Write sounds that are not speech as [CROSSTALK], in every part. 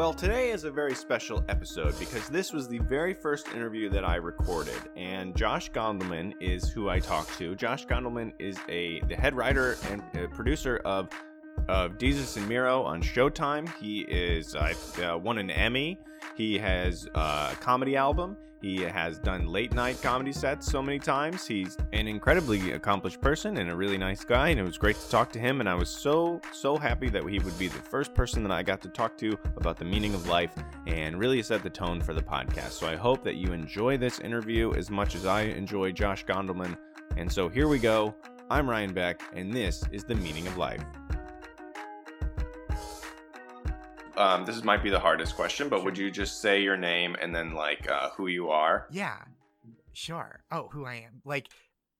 Well, today is a very special episode because this was the very first interview that I recorded, and Josh Gondelman is who I talked to. Josh Gondelman is a the head writer and uh, producer of of Desus and Mero on Showtime. He is uh, uh, won an Emmy. He has uh, a comedy album. He has done late night comedy sets so many times. He's an incredibly accomplished person and a really nice guy, and it was great to talk to him. And I was so, so happy that he would be the first person that I got to talk to about the meaning of life and really set the tone for the podcast. So I hope that you enjoy this interview as much as I enjoy Josh Gondelman. And so here we go. I'm Ryan Beck, and this is The Meaning of Life. Um, this might be the hardest question, but would you just say your name and then like uh, who you are? Yeah, sure. Oh, who I am, like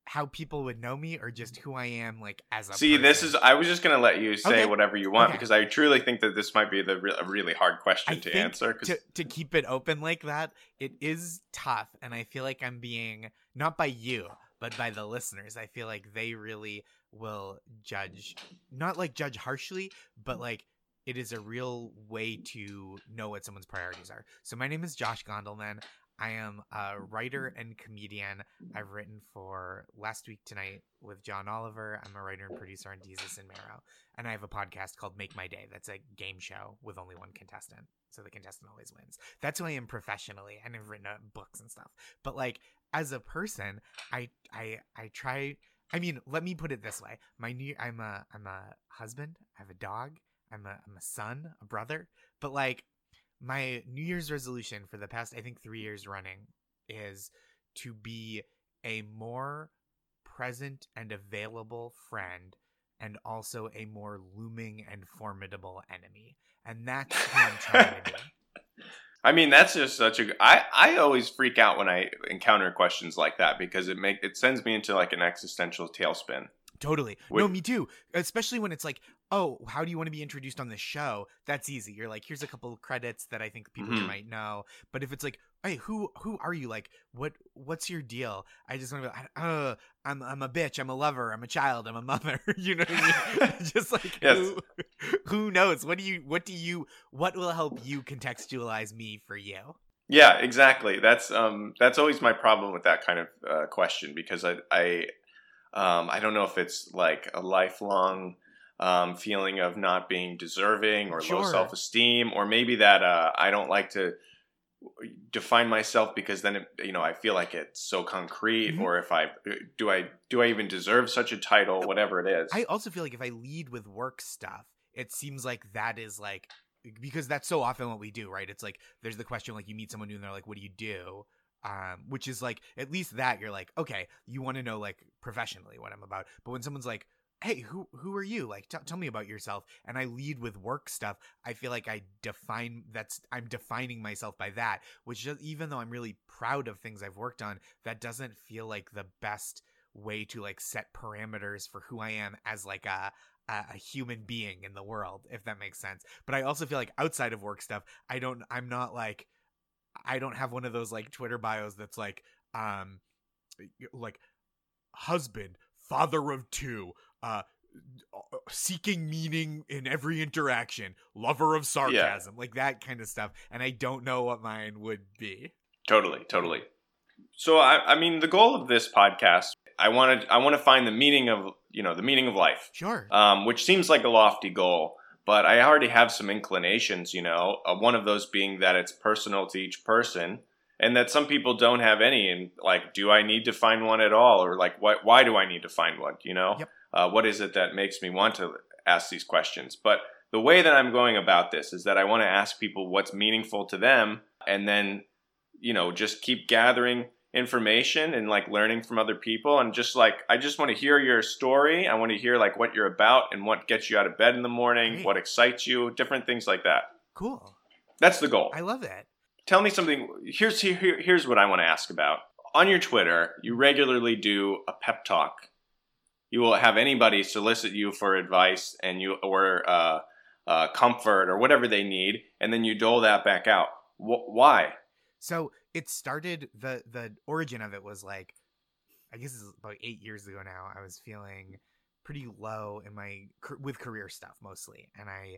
how people would know me, or just who I am, like as a. See, person? this is. I was just gonna let you say Okay. whatever you want Okay. because I truly think that this might be the re- a really hard question I to answer. to to keep it open like that. It is tough, and I feel like I'm being not by you, but by the listeners. I feel like they really will judge, not like judge harshly, but like it is a real way to know what someone's priorities are. So my name is Josh Gondelman. I am a writer and comedian. I've written for Last Week Tonight with John Oliver. I'm a writer and producer on Desus and Mero. And I have a podcast called Make My Day. That's a game show with only one contestant. So the contestant always wins. That's who I am professionally. And I've written uh, books and stuff. But like as a person, I I I try I mean, let me put it this way. My new I'm a I'm a husband, I have a dog, I'm a I'm a son, a brother. But like my New Year's resolution for the past I think 3 years running is to be a more present and available friend and also a more looming and formidable enemy. And that's who I'm trying to be. [LAUGHS] I mean, that's just such a. I I always freak out when I encounter questions like that because it make it sends me into like an existential tailspin. Totally. Wait- No, me too. Especially when it's like, oh, how do you want to be introduced on this show? That's easy. You're like, here's a couple of credits that I think people Mhm. might know. But if it's like, hey, who who are you? Like, what what's your deal? I just want to be like, uh, I'm I'm a bitch. I'm a lover. I'm a child. I'm a mother. [LAUGHS] you know what I mean? [LAUGHS] [LAUGHS] just like Yes. who, who knows? What do you what do you what will help you contextualize me for you? Yeah, exactly. That's um that's always my problem with that kind of uh, question because I I um I don't know if it's like a lifelong um feeling of not being deserving or low self esteem or maybe that uh I don't like to define myself because then it, you know I feel like it's so concrete Mhm. or if I do I do I even deserve such a title whatever it is. I also feel like if I lead with work stuff, it seems like that is like because that's so often what we do, right? It's like there's the question like you meet someone new and they're like, "What do you do?" Um, which is like at least that you're like, okay, you want to know like professionally what I'm about. But when someone's like, "Hey, who who are you?" Like, t- tell me about yourself, and I lead with work stuff. I feel like I define that's I'm defining myself by that, which just, even though I'm really proud of things I've worked on, that doesn't feel like the best way to like set parameters for who I am as like a a, a human being in the world, if that makes sense. But I also feel like outside of work stuff, I don't I'm not like I don't have one of those like Twitter bios that's like um like husband, father of two, uh seeking meaning in every interaction, lover of sarcasm, like that kind of stuff. And I don't know what mine would be. Totally, totally. So I, I mean, the goal of this podcast, I wanted, I want to find the meaning of, you know, the meaning of life, Sure. um, which seems like a lofty goal, but I already have some inclinations. You know, uh, one of those being that it's personal to each person, and that some people don't have any. And like, do I need to find one at all, or like, what? Why do I need to find one? You know, Yep. uh, what is it that makes me want to ask these questions? But the way that I'm going about this is that I want to ask people what's meaningful to them, and then you know just keep gathering information and like learning from other people and just like I just want to hear your story. I want to hear like what you're about and what gets you out of bed in the morning, Great. what excites you, different things like that. Cool. That's the goal. I love that. Tell me something. Here's here, here's what I want to ask about. On your Twitter, you regularly do a pep talk. You will have anybody solicit you for advice and you or uh, uh, comfort or whatever they need, and then you dole that back out. Wh- why? So it started the the origin of it was like I guess it's about eight years ago now. I was feeling pretty low in my with career stuff mostly, and I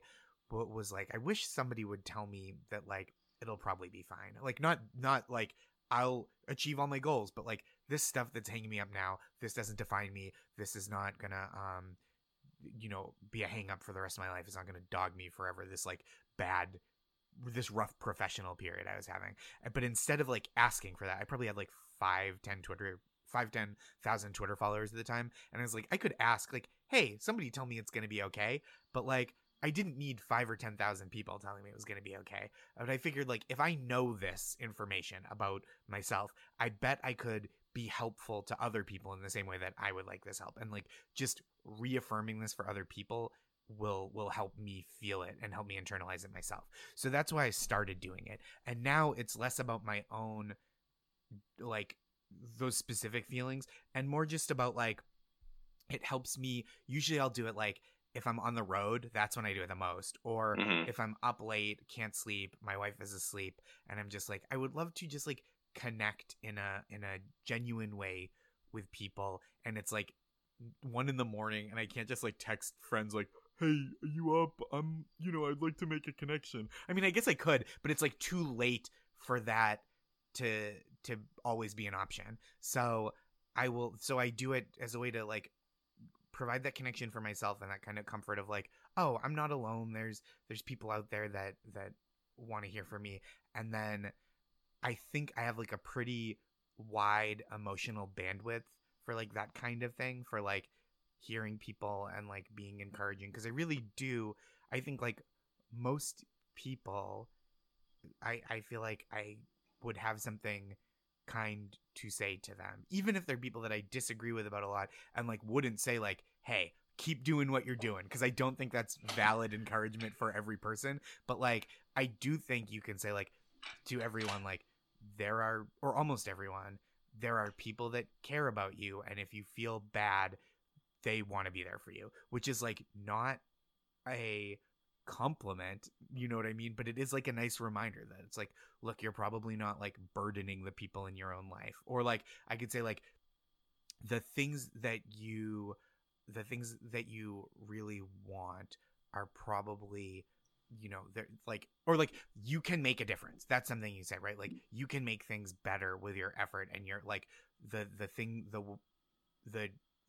was like, I wish somebody would tell me that like it'll probably be fine. Like not not like I'll achieve all my goals, but like this stuff that's hanging me up now, this doesn't define me. This is not gonna um you know be a hang up for the rest of my life. It's not gonna dog me forever. This like bad this rough professional period I was having. Uh, But instead of like asking for that, I probably had like five, ten Twitter five, ten thousand Twitter followers at the time. And I was like, I could ask, like, hey, somebody tell me it's gonna be okay. But like I didn't need five or ten thousand people telling me it was gonna be okay. But I figured like if I know this information about myself, I bet I could be helpful to other people in the same way that I would like this help. And like just reaffirming this for other people will will help me feel it and help me internalize it myself. So that's why I started doing it. And now it's less about my own like those specific feelings and more just about like it helps me usually I'll do it like if I'm on the road, that's when I do it the most. Or Mhm. if I'm up late, can't sleep, my wife is asleep, and I'm just like, I would love to just like connect in a in a genuine way with people. And it's like one in the morning, and I can't just like text friends like, "Hey, are you up? I'm, you know, I'd like to make a connection." I mean, I guess I could, but it's like too late for that to to always be an option. So I will. So I do it as a way to like provide that connection for myself and that kind of comfort of like oh i'm not alone there's there's people out there that that want to hear from me and then i think i have like a pretty wide emotional bandwidth for like that kind of thing for like hearing people and like being encouraging because i really do i think like most people i i feel like i would have something kind to say to them even if they're people that i disagree with about a lot and like wouldn't say like hey keep doing what you're doing because i don't think that's valid encouragement for every person but like i do think you can say like to everyone like there are or almost everyone there are people that care about you and if you feel bad they want to be there for you which is like not a compliment you know what i mean? But it is like a nice reminder that it's like look you're probably not like burdening the people in your own life. Or like i could say like the things that you the things that you really want are probably you know they're like or like you can make a difference. That's something you say right? Like you can make things better with your effort and you're like the the thing the the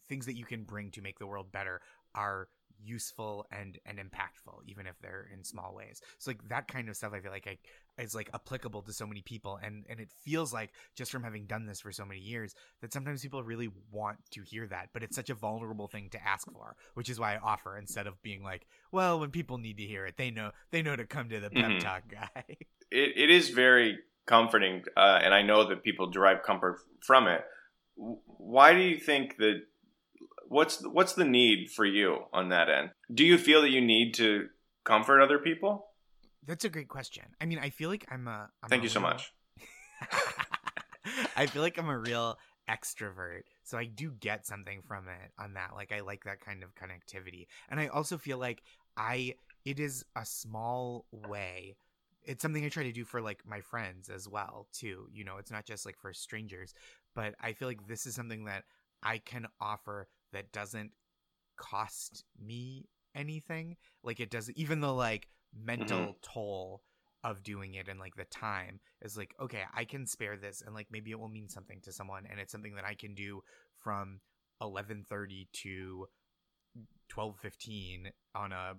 things that you can bring to make the world better are useful and and impactful even if they're in small ways so like that kind of stuff i feel like I, is like applicable to so many people and and it feels like just from having done this for so many years that sometimes people really want to hear that but it's such a vulnerable thing to ask for which is why i offer instead of being like well when people need to hear it they know they know to come to the pep Mhm. talk guy [LAUGHS] it, it is very comforting, uh, and I know that people derive comfort from it. Why do you think that? What's what's the need for you on that end? Do you feel that you need to comfort other people? that's a great question i mean i feel like i'm a I'm Thank a you so much. [LAUGHS] I feel like I'm a real extrovert. So I do get something from it on that. Like I like that kind of connectivity. And I also feel like I it is a small way. It's something I try to do for like my friends as well too. You know, it's not just like for strangers, but I feel like this is something that I can offer that doesn't cost me anything. Like it doesn't even the like mental mm-hmm. toll of doing it and like the time is like okay i can spare this and like maybe it will mean something to someone and it's something that i can do from 11:30 to 12:15 on a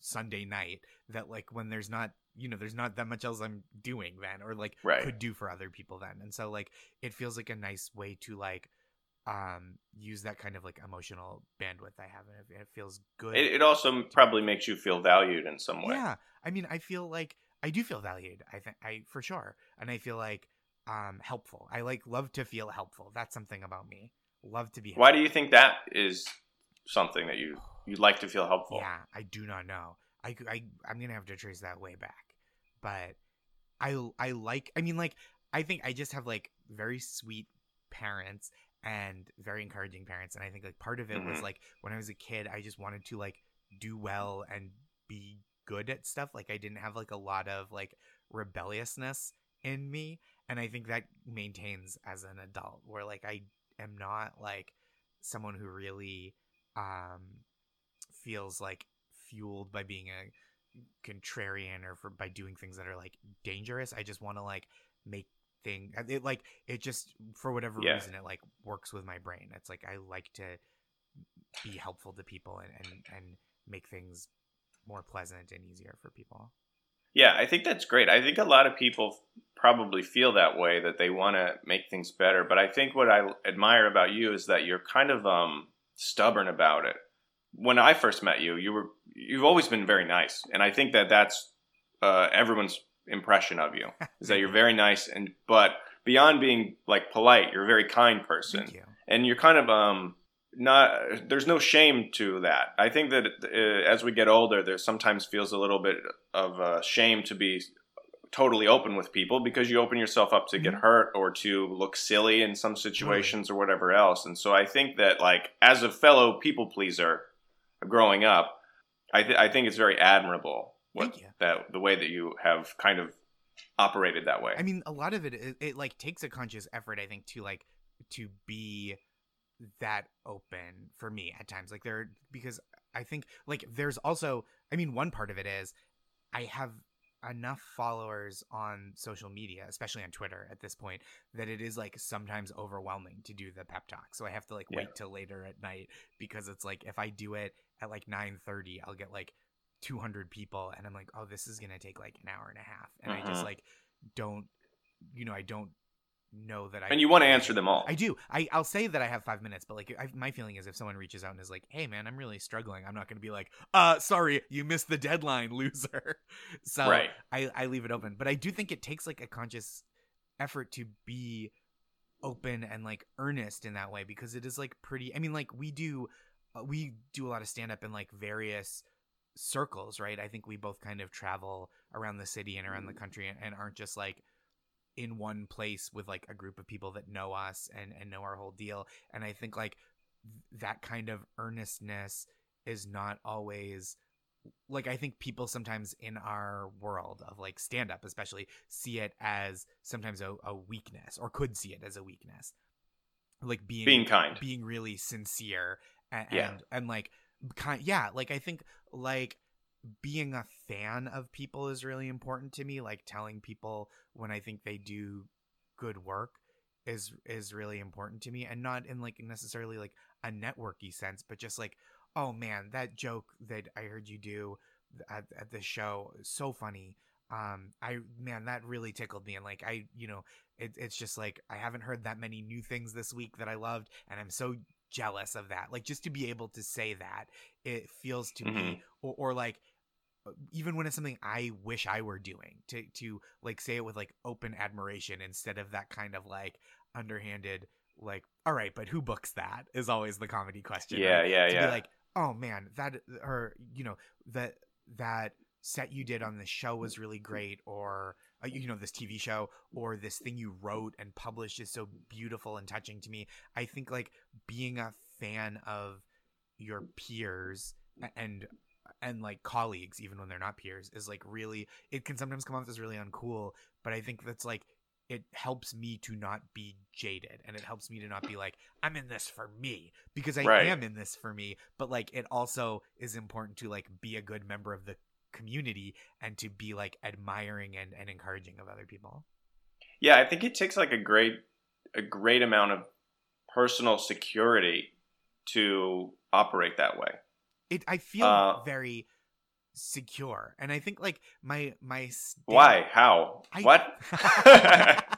sunday night that like when there's not you know there's not that much else i'm doing then or like Right. could do for other people then and so like it feels like a nice way to like um use that kind of like emotional bandwidth i have and it, feels good It, it also probably makes you feel valued in some way. yeah, I mean, I feel like I do feel valued. I think I for sure, and I feel like um helpful. I like love to feel helpful. That's something about me. Love to be. Why do you think that is something that you you'd like to feel helpful? Yeah, I do not know. I I I'm gonna have to trace that way back, but I I like. I mean, like I think I just have like very sweet parents and very encouraging parents, and I think like part of it was Mhm. like when I was a kid, I just wanted to like do well and be good at stuff. Like I didn't have like a lot of like rebelliousness in me, and I think that maintains as an adult, where like I am not like someone who really um feels like fueled by being a contrarian or for by doing things that are like dangerous. I just want to like make thing it like it just for whatever Yeah. reason it like works with my brain. It's like I like to be helpful to people and and and make things more pleasant and easier for people. Yeah, I think that's great. I think a lot of people probably feel that way that they want to make things better. But I think what I admire about you is that you're kind of um, stubborn about it. When I first met you, you were you've always been very nice, and I think that that's uh, everyone's impression of you. [LAUGHS] Is that you're very nice and but beyond being like polite, you're a very kind person. You. and you're kind of um not there's no shame to that. I think that uh, as we get older there sometimes feels a little bit of uh, shame to be totally open with people because you open yourself up to get Mhm. hurt or to look silly in some situations or whatever else. And so i think that like as a fellow people pleaser growing up i, th- I think it's very admirable what, Thank you. that the way that you have kind of operated that way I mean, a lot of it, it, it like takes a conscious effort, I think, to like to be that open for me at times. Like there, because I think like there's also, I mean, one part of it is I have enough followers on social media, especially on Twitter at this point, that it is like sometimes overwhelming to do the pep talk. So I have to like Yeah. wait till later at night because it's like if I do it at like nine thirty, I'll get like 200 people and i'm like oh this is gonna take like an hour and a half and i just Mhm. like don't you know i don't know that i and you want to answer them all. I do. I, i'll say that i have five minutes but like I, my feeling is if someone reaches out and is like hey man i'm really struggling i'm not gonna be like uh sorry you missed the deadline [LAUGHS] loser. So right. I, I leave it open but i do think it takes like a conscious effort to be open and like earnest in that way because it is like pretty i mean like we do uh, we do a lot of stand up in like various circles right i think we both kind of travel around the city and around the mm. country and, and aren't just like in one place with like a group of people that know us and and know our whole deal and i think like th- that kind of earnestness is not always like I think people sometimes in our world of like stand up especially see it as sometimes a, a weakness or could see it as a weakness. Like being being kind being really sincere and Yeah. and, and like kind yeah, like I think like being a fan of people is really important to me, like telling people when I think they do good work is is really important to me and not in like necessarily like a networky sense, but just like oh man, that joke that I heard you do at, at the show so funny. Um, I man, that really tickled me, and like I, you know, it, it's just like I haven't heard that many new things this week that I loved, and I'm so jealous of that. Like just to be able to say that, it feels to me, or, or like uh, even when it's something I wish I were doing, to to like say it with like open admiration instead of that kind of like underhanded like all right but who books that is always the comedy question yeah right? yeah to yeah be like, oh man, that or you know that that set you did on the show was really great, or uh, you know this TV show, or this thing you wrote and published is so beautiful and touching to me. I think like being a fan of your peers and and like colleagues even when they're not peers is like really it can sometimes come off as really uncool but i think that's like it helps me to not be jaded and it helps me to not be like i'm in this for me because i Right. am in this for me but like it also is important to like be a good member of the community and to be like admiring and, and encouraging of other people Yeah, I think it takes like a great a great amount of personal security to operate that way. it i feel Uh, very secure and i think like my my stand- Why? How? I- what? [LAUGHS] [LAUGHS] [LAUGHS]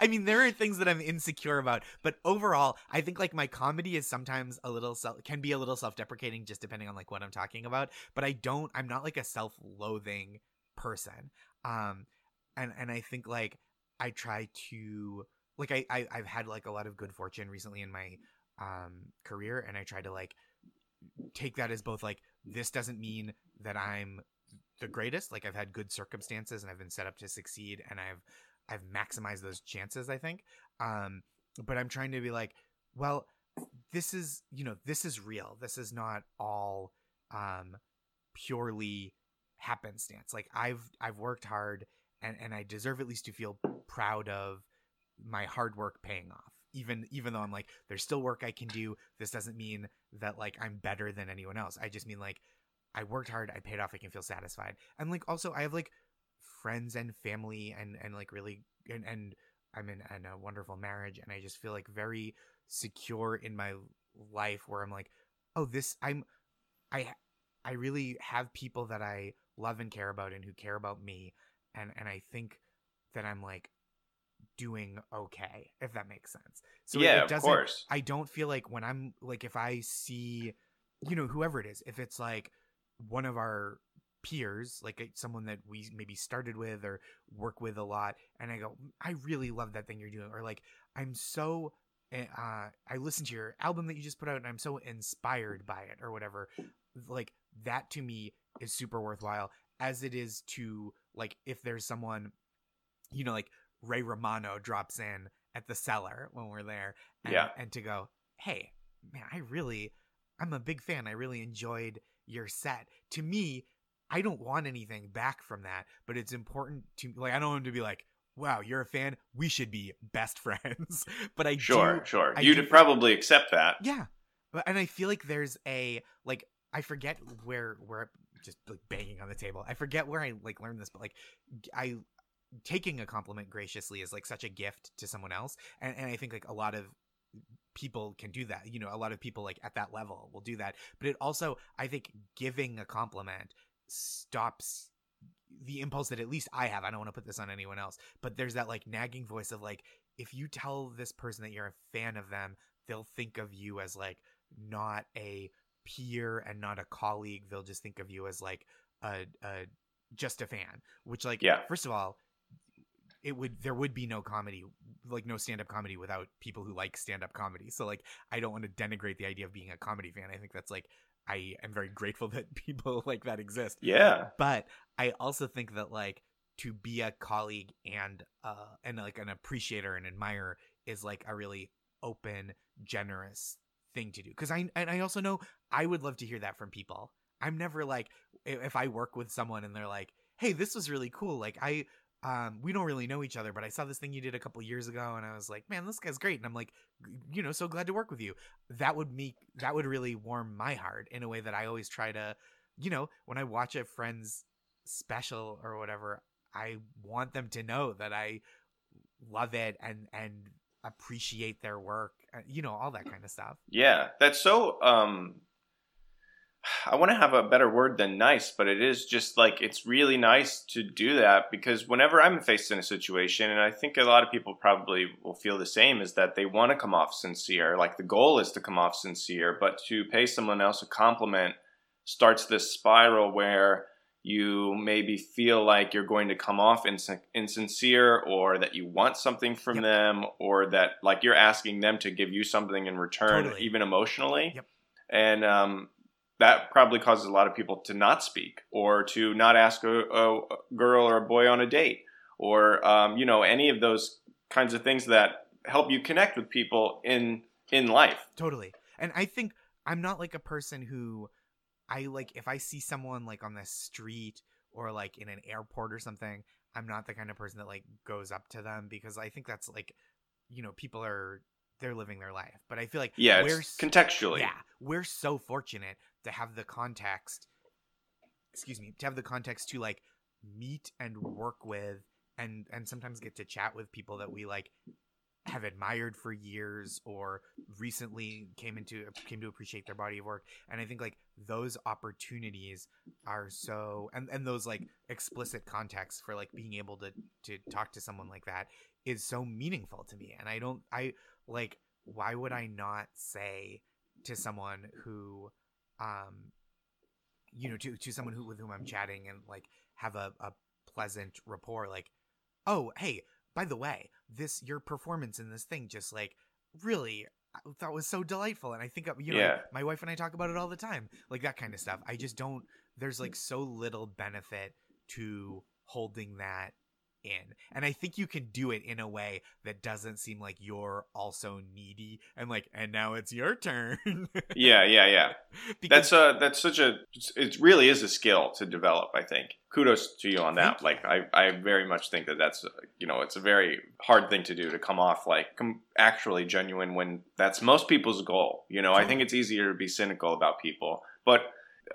I mean, there are things that I'm insecure about, but overall, I think like my comedy is sometimes a little self can be a little self-deprecating just depending on like what I'm talking about. But I don't. I'm not like a self-loathing person. Um, and and I think like I try to like I, I I've had like a lot of good fortune recently in my um career, and I try to like take that as both like this doesn't mean that I'm the greatest. Like I've had good circumstances and I've been set up to succeed, and I've I've maximized those chances, I think. Um, but I'm trying to be like, well, this is, you know, this is real. This is not all um purely happenstance. Like I've I've worked hard and and I deserve at least to feel proud of my hard work paying off. Even even though I'm like there's still work I can do. This doesn't mean that like I'm better than anyone else. I just mean like I worked hard, I paid off, I can feel satisfied. And like also I have like friends and family and and like really and, and I'm in, in a wonderful marriage and I just feel like very secure in my life where I'm like, oh, this I'm I I really have people that I love and care about and who care about me and and I think that I'm like doing okay if that makes sense. So yeah, it, it of course. I don't feel like when I'm like if I see you know whoever it is, if it's like one of our peers, like someone that we maybe started with or work with a lot, and I go, I really love that thing you're doing, or like I'm so eh, uh, I listened to your album that you just put out and I'm so inspired by it or whatever. Like that to me is super worthwhile as it is to like if there's someone you know like Ray Romano drops in at the cellar when we're there and, yeah. and to go, "Hey, man, I really I'm a big fan. I really enjoyed your set." To me, I don't want anything back from that, but it's important to like I don't want him to be like, "Wow, you're a fan. We should be best [LAUGHS] friends." but I sure, do, sure, you'd do, probably accept that. Yeah, but and I feel like there's a like I forget where where just like banging on the table. I forget where I like learned this, but like I taking a compliment graciously is like such a gift to someone else, and and I think like a lot of people can do that. You know, a lot of people like at that level will do that. But it also, I think, giving a compliment stops the impulse that at least I have. I don't want to put this on anyone else, but there's that like nagging voice of like, if you tell this person that you're a fan of them, they'll think of you as like not a peer and not a colleague. They'll just think of you as like a, a just a fan. Which like, yeah. first of all, it would there would be no comedy like no stand-up comedy without people who like stand-up comedy so like i don't want to denigrate the idea of being a comedy fan i think that's like I am very grateful [LAUGHS] that people like that exist. Yeah. But I also think that like to be a colleague and uh and like an appreciator and admirer is like a really open, generous thing to do. Cuz I and I also know I would love to hear that from people. I'm never like if I work with someone and they're like, "Hey, this was really cool." Like I um, we don't really know each other, but I saw this thing you did a couple years ago, and I was like, man, this guy's great, and I'm like, you know, so glad to work with you. That would make that would really warm my heart in a way that I always try to, you know, when I watch a friend's special or whatever, I want them to know that I love it and and appreciate their work, uh, you know, all that kind of stuff. Yeah, that's so um I want to have a better word than nice, but it is just like it's really nice to do that because whenever I'm faced in a situation, and I think a lot of people probably will feel the same, is that they want to come off sincere. Like the goal is to come off sincere, but to pay someone else a compliment starts this spiral where you maybe feel like you're going to come off ins- insincere or that you want something from yep. them or that like you're asking them to give you something in return, totally. even emotionally. Yep. And um, that probably causes a lot of people to not speak or to not ask a, a girl or a boy on a date or um, you know any of those kinds of things that help you connect with people in in life. Totally. And i think i'm not like a person who i like if i see someone like on the street or like in an airport or something i'm not the kind of person that like goes up to them because i think that's like you know people are they're living their life. But i feel like yeah we're contextually. yeah we're so fortunate to have the context excuse me to have the context to like meet and work with and and sometimes get to chat with people that we like have admired for years or recently came into came to appreciate their body of work. And i think like those opportunities are so and and those like explicit contexts for like being able to to talk to someone like that is so meaningful to me. And i don't i like why would i not say to someone who um you know to to someone who with whom I'm chatting and like have a, a pleasant rapport like oh hey by the way this your performance in this thing just like really I thought was so delightful and I think uh, you know yeah. my wife and I talk about it all the time like that kind of stuff I just don't there's like so little benefit to holding that in. And I think you can do it in a way that doesn't seem like you're also needy and like, and now it's your turn. yeah, yeah, yeah. [LAUGHS] Because, that's a that's such a it really is a skill to develop, I think. Kudos to you on that. Like I I very much think that that's you know, it's a very hard thing to do to come off like actually genuine when that's most people's goal. You know, I think it's easier to be cynical about people. But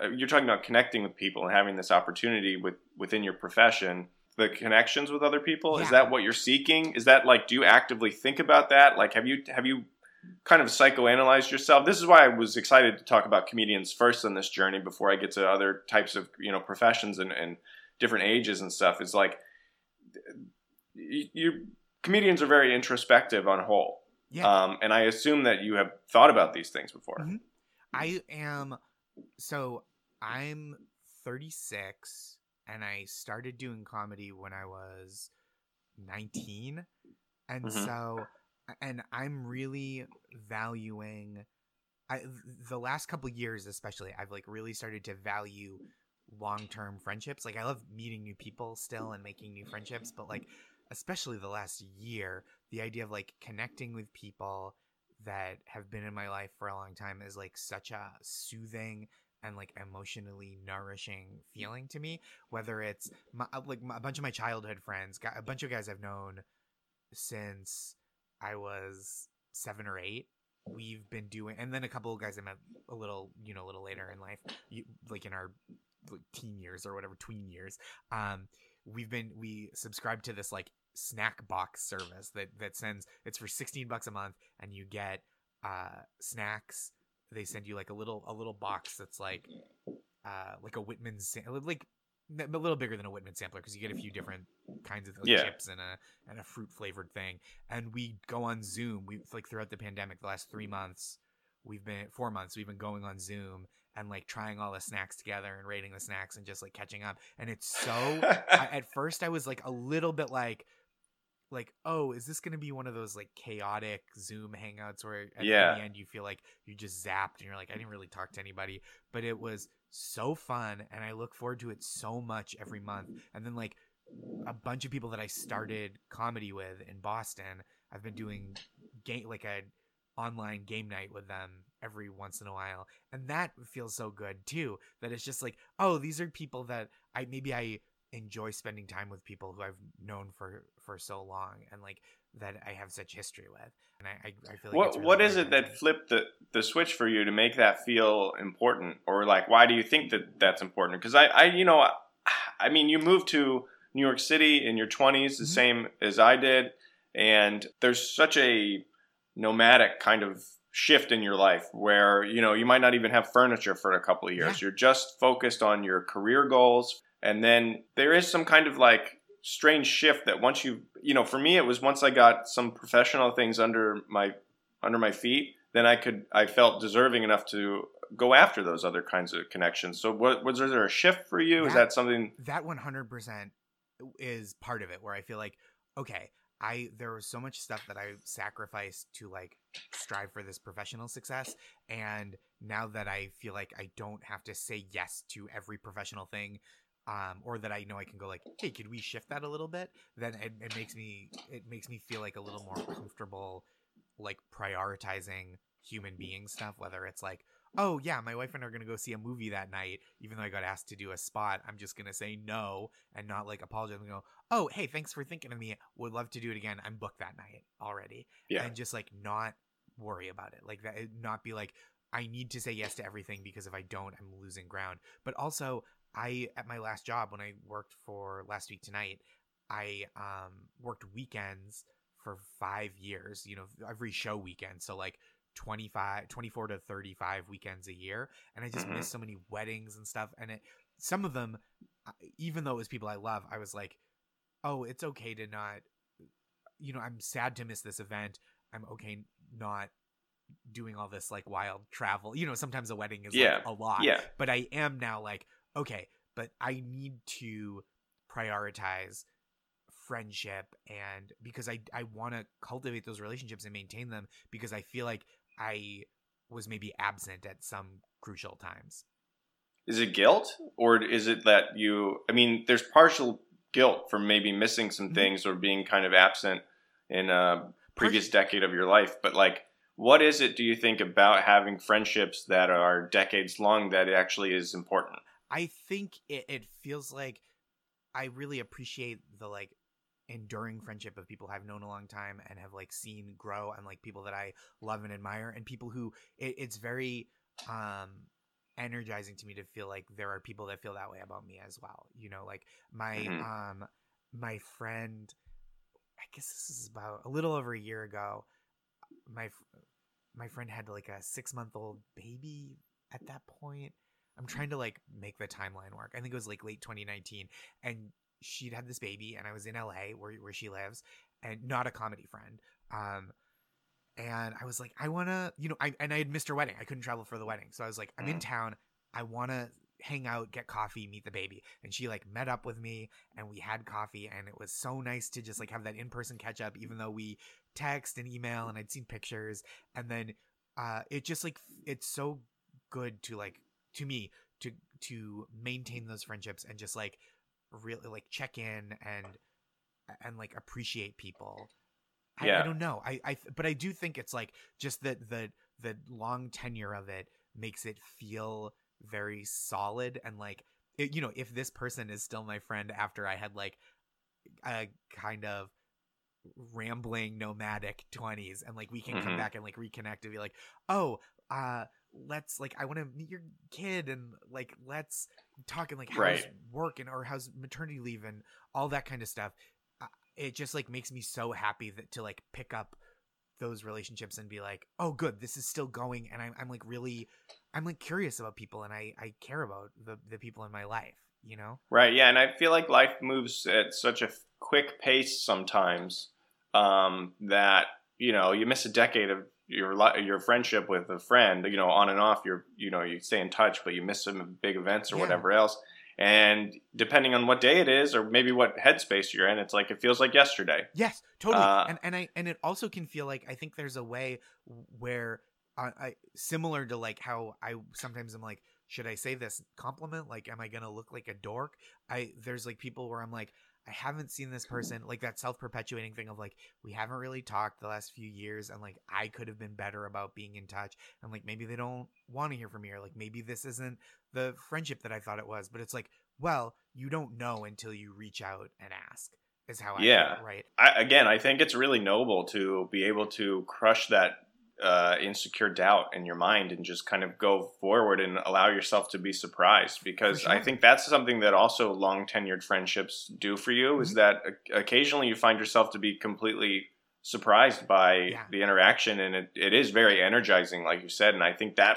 uh, you're talking about connecting with people and having this opportunity with within your profession the connections with other people? Yeah. is that what you're seeking? Is that like do you actively think about that? Like have you have you kind of psychoanalyzed yourself? This is why i was excited to talk about comedians first on this journey before i get to other types of you know professions and, and different ages and stuff. Is like you, you comedians are very introspective on whole. Yeah. um, and i assume that you have thought about these things before. Mhm. I am so I'm 36 and I started doing comedy when I was 19 and Mhm. so and I'm really valuing I the last couple years especially I've like really started to value long-term friendships like I love meeting new people still and making new friendships but like especially the last year the idea of like connecting with people that have been in my life for a long time is like such a soothing and like emotionally nourishing feeling to me whether it's my, uh, like my, a bunch of my childhood friends a bunch of guys i've known since i was seven or eight we've been doing and then a couple of guys i met a little you know a little later in life you, like in our like, teen years or whatever tween years um we've been we subscribe to this like snack box service that that sends it's for 16 bucks a month and you get uh snacks they send you like a little a little box that's like uh like a whitman sa- like a little bigger than a whitman sampler because you get a few different kinds of like, Yeah. chips and a and a fruit flavored thing. And we go on zoom. We like throughout the pandemic the last three months we've been four months we've been going on zoom and like trying all the snacks together and rating the snacks and just like catching up. And it's so I, [LAUGHS] at first I was like a little bit like like oh is this gonna be one of those like chaotic zoom hangouts where at Yeah. the end you feel like you just zapped and you're like i didn't really talk to anybody but it was so fun and i look forward to it so much every month and then like a bunch of people that i started comedy with in boston i've been doing game like a online game night with them every once in a while and that feels so good too that it's just like oh these are people that i maybe i enjoy spending time with people who i've known for for so long and like that i have such history with. And i i, I feel like what really what is it that flipped the the switch for you to make that feel important? Or like why do you think that that's important? Because I, I you know I, I mean you moved to new york city in your 20s the Mhm. same as i did. And there's such a nomadic kind of shift in your life where you know you might not even have furniture for a couple of years. You're just focused on your career goals and then there is some kind of like strange shift that once you you know for me it was once i got some professional things under my under my feet then i could i felt deserving enough to go after those other kinds of connections. So what was there a shift for you? Is That- that something that 100% is part of it where i feel like okay i there was so much stuff that i sacrificed to like strive for this professional success and now that i feel like i don't have to say yes to every professional thing um, or that I know I can go like, hey, could we shift that a little bit? Then it, it makes me it makes me feel like a little more comfortable, like prioritizing human being stuff. Whether it's like, oh yeah, my wife and I are gonna go see a movie that night, even though I got asked to do a spot, I'm just gonna say no and not like apologize and go, oh hey, thanks for thinking of me. Would love to do it again. I'm booked that night already, yeah and just like not worry about it, like that, not be like. I need to say yes to everything because if I don't, I'm losing ground. But also, I at my last job when I worked for last week tonight, I um worked weekends for 5 years, you know, every show weekend. So like 25 24 to 35 weekends a year and I just Mhm. missed so many weddings and stuff and it some of them uh, even though it was people I love, I was like, "Oh, it's okay to not you know, I'm sad to miss this event. I'm okay not doing all this like wild travel. You know, sometimes a wedding is Yeah. like a lot yeah but I am now like, okay, but I need to prioritize friendship and because I I want to cultivate those relationships and maintain them because I feel like I was maybe absent at some crucial times. is it guilt or is it that you i mean there's partial guilt for maybe missing some Mhm. things or being kind of absent in a previous decade of your life but like what is it do you think about having friendships that are decades long that actually is important I think it, it feels like I really appreciate the like enduring friendship of people I've known a long time and have like seen grow and like people that I love and admire and people who it, it's very um energizing to me to feel like there are people that feel that way about me as well. You know, like my Mhm. um my friend I guess this is about a little over a year ago. My my friend had like a 6-month-old baby at that point. I'm trying to like make the timeline work. I think it was like late 2019 and she'd had this baby and I was in LA where where she lives and not a comedy friend. Um and I was like, I want to, you know, I and I had missed her wedding. I couldn't travel for the wedding. So I was like, I'm in Mm. town. I want to hang out, get coffee, meet the baby. And she like met up with me and we had coffee and it was so nice to just like have that in-person catch up even though we text and email and I'd seen pictures and then uh it just like it's so good to like to me to to maintain those friendships and just like really like check in and and like appreciate people. I, I don't know. I i but i do think it's like just that the the long tenure of it makes it feel very solid and like it, you know if this person is still my friend after i had like a kind of rambling nomadic 20s and like we can come Mhm. back and like reconnect and be like oh uh let's like i want to meet your kid and like let's talk and like how's Right. work and or how's maternity leave and all that kind of stuff uh, it just like makes me so happy that to like pick up those relationships and be like oh good this is still going and i'm, I'm like really i'm like curious about people and i i care about the the people in my life you know Right. Yeah, and I feel like life moves at such a quick pace sometimes um, that you know you miss a decade of your your friendship with a friend. You know, on and off. You're you know you stay in touch, but you miss some big events or Yeah. whatever else. And depending on what day it is, or maybe what headspace you're in, it's like it feels like yesterday. Yes, totally. Uh, and and I and it also can feel like I think there's a way where I, I similar to like how I sometimes I'm like, should I say this compliment? Like, am I gonna look like a dork? I there's like people where I'm like, I haven't seen this person like that self perpetuating thing of like we haven't really talked the last few years and like I could have been better about being in touch and like maybe they don't want to hear from me or like maybe this isn't the friendship that I thought it was. But it's like, well, you don't know until you reach out and ask. Is how I Yeah. feel, right? I, again, I think it's really noble to be able to crush that uh, insecure doubt in your mind and just kind of go forward and allow yourself to be surprised. Because For I think that's something that also long tenured friendships do for you is Mhm. that occasionally you find yourself to be completely surprised by Yeah. the interaction and it, it is very energizing like you said and i think that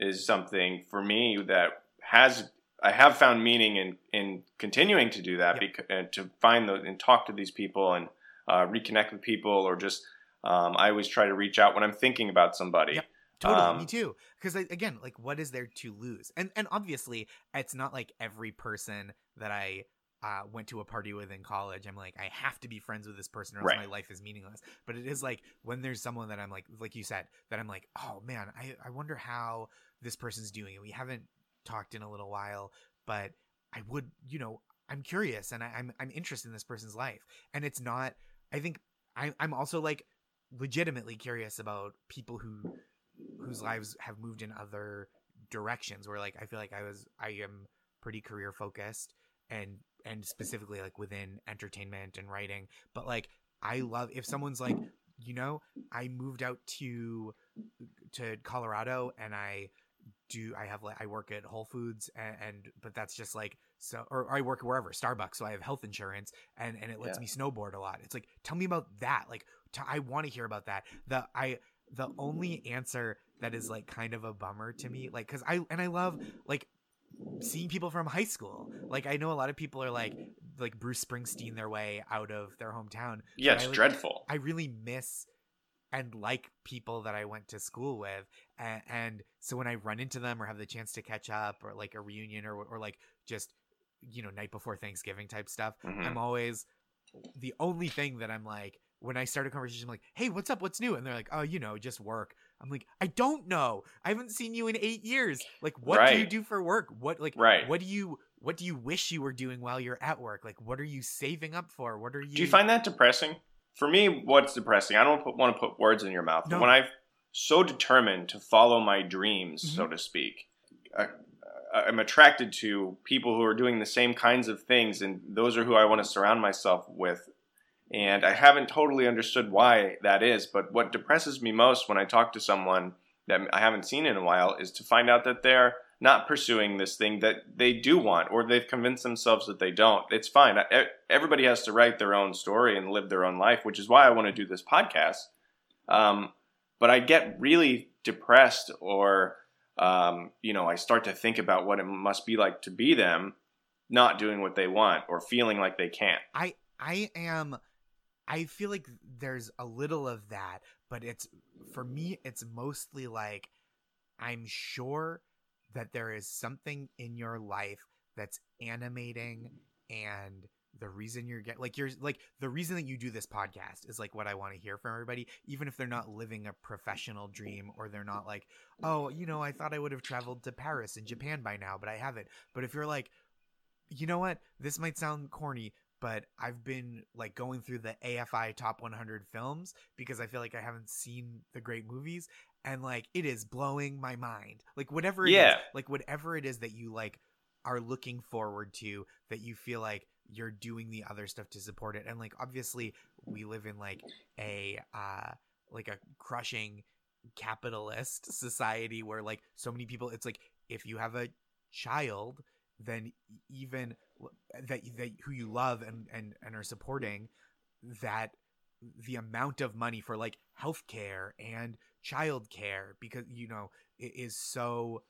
is something for me that has I have found meaning in in continuing to do that Yep. because and to find the and talk to these people and uh, reconnect with people or just um, I always try to reach out when I'm thinking about somebody. Yep. Totally, Um, me too. Because again, like, what is there to lose? And and obviously, it's not like every person that I uh, went to a party with in college. I'm like, I have to be friends with this person, or else Right. my life is meaningless. But it is like when there's someone that I'm like, like you said, that I'm like, oh man, I I wonder how this person's doing, and we haven't talked in a little while, but I would, you know, I'm curious, and I, I'm I'm interested in this person's life, and it's not. I think I, I'm also like legitimately curious about people who whose lives have moved in other directions where like I feel like I was I am pretty career focused and and specifically like within entertainment and writing. But like I love if someone's like you know I moved out to to Colorado and I do I have like I work at Whole Foods and, and but that's just like so or I work wherever Starbucks so I have health insurance and and it lets Yeah. me snowboard a lot. It's like tell me about that. Like t- I want to hear about that. The I the only mm. answer that is like kind of a bummer to me like cuz I and I love like seeing people from high school. Like I know a lot of people are like like Bruce Springsteen their way out of their hometown. Yeah, it's I, like, dreadful. I really miss and like people that I went to school with, and, and so when I run into them or have the chance to catch up or like a reunion or or like just you know night before Thanksgiving type stuff, Mhm. I'm always the only thing that I'm like when I start a conversation, I'm like, "Hey, what's up? What's new?" And they're like, "Oh, you know, just work." I'm like, "I don't know. I haven't seen you in eight years. Like, what do you do for work? What like, Right. what do you what do you wish you were doing while you're at work? Like, what are you saving up for? What are you? Do you find that depressing? For me, what's depressing? I don't put, want to put words in your mouth. But No. when I'm so determined to follow my dreams, Mm-hmm. so to speak, I, I'm attracted to people who are doing the same kinds of things, and those are who I want to surround myself with. And I haven't totally understood why that is, but what depresses me most when I talk to someone that I haven't seen in a while is to find out that they're not pursuing this thing that they do want or they've convinced themselves that they don't. It's fine. Everybody has to write their own story and live their own life, which is why I want to do this podcast. Um, but I get really depressed or um, you know, I start to think about what it must be like to be them, not doing what they want or feeling like they can't. I I am I feel like there's a little of that, but it's for me it's mostly like I'm sure that there is something in your life that's animating and the reason you're getting like you're like the reason that you do this podcast is like what I want to hear from everybody, even if they're not living a professional dream or they're not like, oh, you know, I thought I would have traveled to Paris and Japan by now, but I haven't. But if you're like, you know what, this might sound corny, but I've been like going through the AFI top 100 films because I feel like I haven't seen the great movies and like it is blowing my mind. Like whatever it yeah. is, like whatever it is that you like are looking forward to that you feel like you're doing the other stuff to support it. And like obviously we live in like a uh like a crushing capitalist society where like so many people it's like if you have a child then even that that who you love and and and are supporting that the amount of money for like healthcare and childcare because you know it is so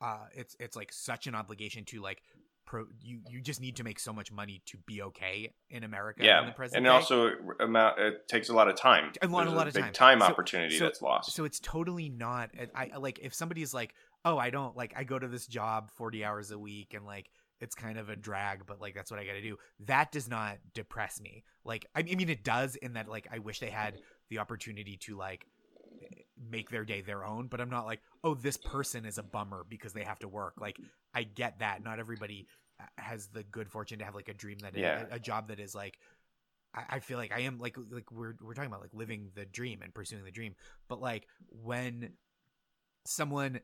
uh it's it's like such an obligation to like pro you you just need to make so much money to be okay in America. Yeah, in the present and day. also amount it takes a lot of time. A lot, a lot of big time. time so, opportunity so, that's lost. So it's totally not. I like if somebody's like, oh, I don't like I go to this job forty hours a week and like it's kind of a drag, but like that's what I got to do. That does not depress me. Like I mean, it does in that like I wish they had the opportunity to like make their day their own but i'm not like oh this person is a bummer because they have to work. Like i get that. Not everybody has the good fortune to have like a dream that yeah. a, a job that is like I, I feel like i am like like we're we're talking about like living the dream and pursuing the dream. But like when someone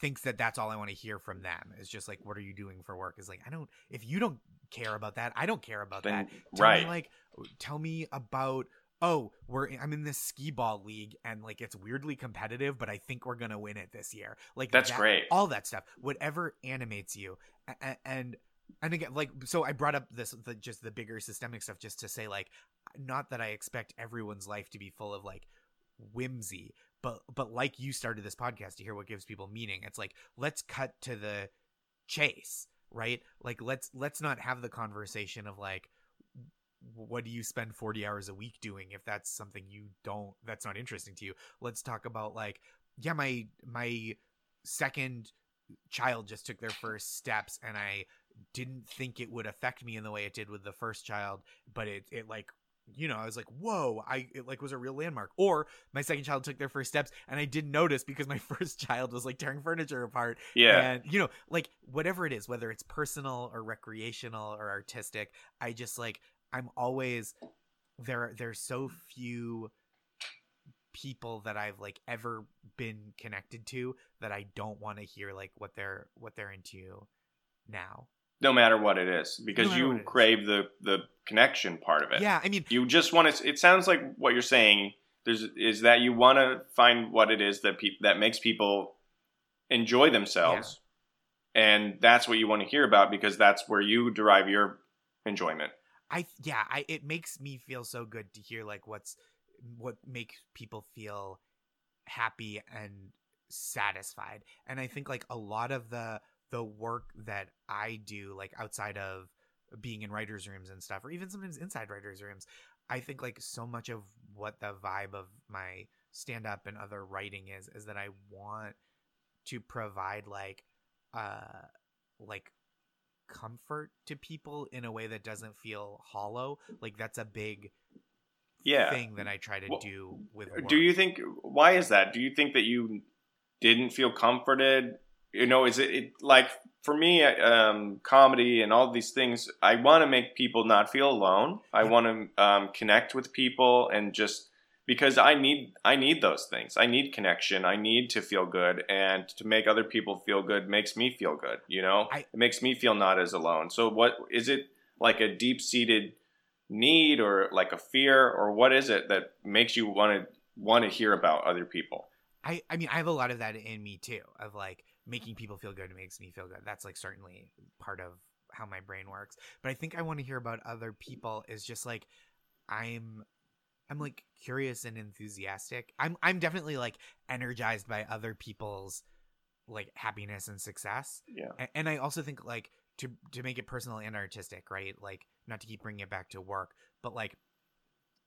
thinks that that's all I want to hear from them is just like what are you doing for work? Is like I don't if you don't care about that I don't care about then, that. Tell right. me like tell me about oh, we're I'm in this skee ball league and like it's weirdly competitive, but I think we're gonna win it this year. Like that's that, great. All that stuff, whatever animates you, and and, and again, like so, I brought up this the, just the bigger systemic stuff just to say like, not that I expect everyone's life to be full of like whimsy, but but like you started this podcast to hear what gives people meaning. It's like let's cut to the chase, right? Like let's let's not have the conversation of like what do you spend 40 hours a week doing if that's something you don't that's not interesting to you let's talk about like yeah my my second child just took their first steps and i didn't think it would affect me in the way it did with the first child but it it like you know, I was like, whoa, I it like was a real landmark. Or my second child took their first steps and I didn't notice because my [LAUGHS] first child was like tearing furniture apart. Yeah. And you know, like whatever it is, whether it's personal or recreational or artistic, I just like I'm always there there's so few people that I've like ever been connected to that I don't want to hear like what they're what they're into now. No matter what it is, because No you crave the the connection part of it. Yeah, I mean, You just want to. It sounds like what you're saying. There's is that you want to find what it is that pe- that makes people enjoy themselves, and that's what you want to hear about because that's where you derive your enjoyment. I yeah, I it makes me feel so good to hear like what's what makes people feel happy and satisfied. And I think like a lot of the the work that I do like outside of being in writers rooms and stuff or even sometimes inside writers rooms, I think like so much of what the vibe of my stand up and other writing is is that I want to provide like uh like comfort to people in a way that doesn't feel hollow. Like that's a big yeah. thing that I try to Well, do with work. Do you think why is that? Do you think that you didn't feel comforted? You know, is it, it like for me, um, comedy and all these things? I want to make people not feel alone. I want to um, connect with people and just because I need I need those things. I need connection. I need to feel good, and to make other people feel good makes me feel good. You know, I- it makes me feel not as alone. So, what is it like a deep seated need or like a fear or what is it that makes you want to want to hear about other people? I I mean I have a lot of that in me too of like making people feel good makes me feel good. That's like certainly part of how my brain works. But I think I want to hear about other people is just like I'm I'm like curious and enthusiastic. I'm I'm definitely like energized by other people's like happiness and success. Yeah. And, and I also think like to to make it personal and artistic, right? Like not to keep bringing it back to work, but like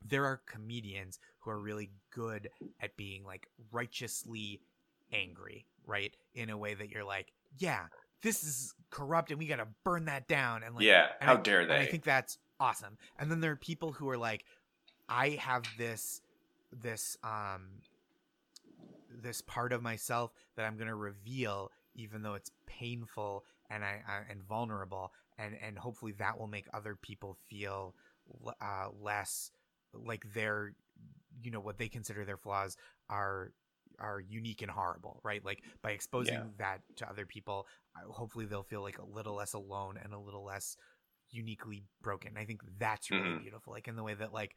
there are comedians who are really good at being like righteously angry, right? In a way that you're like, yeah, this is corrupt and we got to burn that down and like yeah, and how I- dare and they? I think that's awesome. And then there are people who are like, I have this this um this part of myself that I'm gonna reveal, even though it's painful and I, I and vulnerable, and and hopefully that will make other people feel uh, less like they're you know what they consider their flaws are are unique and horrible right like by exposing Yeah. that to other people uh, hopefully they'll feel like a little less alone and a little less uniquely broken i think that's really Mhm. beautiful like in the way that like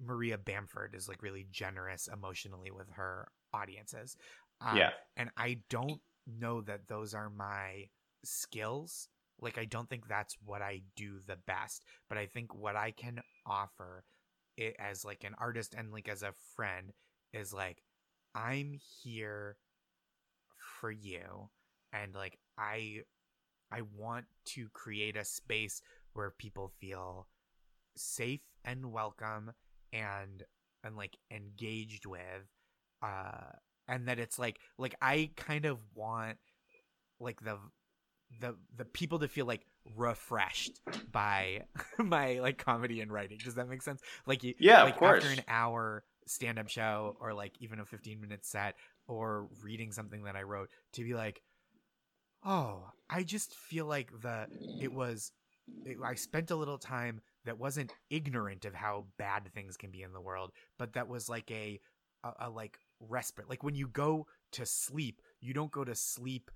maria bamford is like really generous emotionally with her audiences um, Yeah. and i don't know that those are my skills like i don't think that's what i do the best but i think what i can offer it as like an artist and like as a friend is like i'm here for you and like i i want to create a space where people feel safe and welcome and and like engaged with uh and that it's like like i kind of want like the the the people to feel like refreshed by [LAUGHS] my like comedy and writing does that make sense like you Yeah, of course. after an hour stand-up show or like even a 15 minute set or reading something that i wrote to be like oh i just feel like the it was it, i spent a little time that wasn't ignorant of how bad things can be in the world but that was like a a, a like respite. Like when you go to sleep you don't go to sleep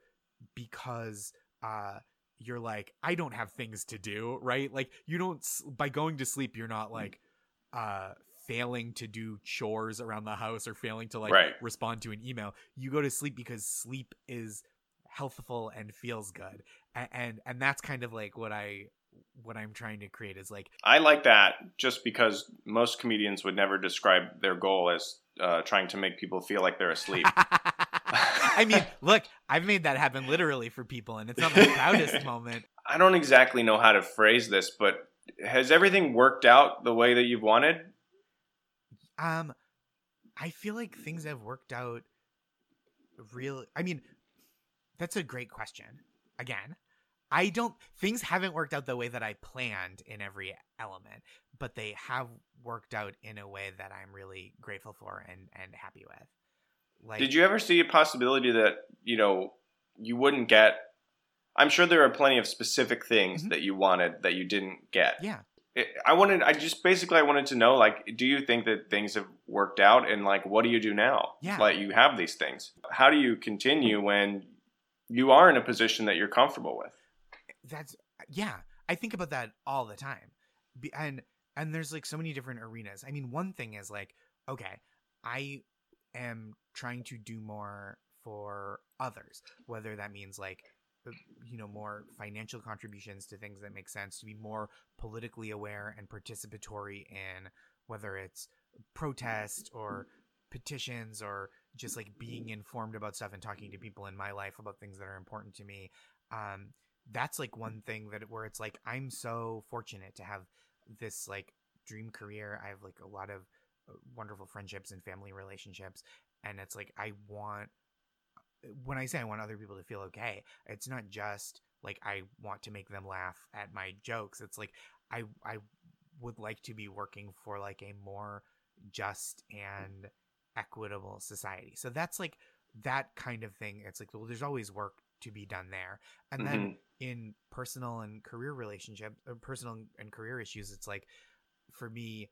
because uh you're like i don't have things to do right? Like you don't by going to sleep you're not like uh failing to do chores around the house or failing to like Right. respond to an email. You go to sleep because sleep is healthful and feels good. And, and and that's kind of like what i what i'm trying to create is like I like that just because most comedians would never describe their goal as uh, trying to make people feel like they're asleep. [LAUGHS] i mean look i've made that happen literally for people and it's not my proudest [LAUGHS] moment I don't exactly know how to phrase this, but has everything worked out the way that you've wanted? Um, I feel like things have worked out real. I mean, that's a great question. Again, I don't. Things haven't worked out the way that I planned in every element, but they have worked out in a way that I'm really grateful for and and happy with. Like, Did you ever see a possibility that, you know, you wouldn't get I'm sure there are plenty of specific things Mhm. that you wanted that you didn't get. Yeah. I wanted I just basically I wanted to know like do you think that things have worked out and like what do you do now? Yeah. Like you have these things. How do you continue when you are in a position that you're comfortable with? That's yeah i think about that all the time. And and there's like so many different arenas. I mean one thing is like okay i am trying to do more for others whether that means like uh, you know more financial contributions to things that make sense to be more politically aware and participatory in whether it's protest or petitions or just like being informed about stuff and talking to people in my life about things that are important to me. Um that's like one thing that where it's like i'm so fortunate to have this like dream career. I have like a lot of uh, wonderful friendships and family relationships and it's like i want when i say i want other people to feel okay it's not just like i want to make them laugh at my jokes. It's like i i would like to be working for like a more just and equitable society. So that's like that kind of thing. It's like well there's always work to be done there. And then Mhm. in personal and career relationship uh, personal and career issues it's like for me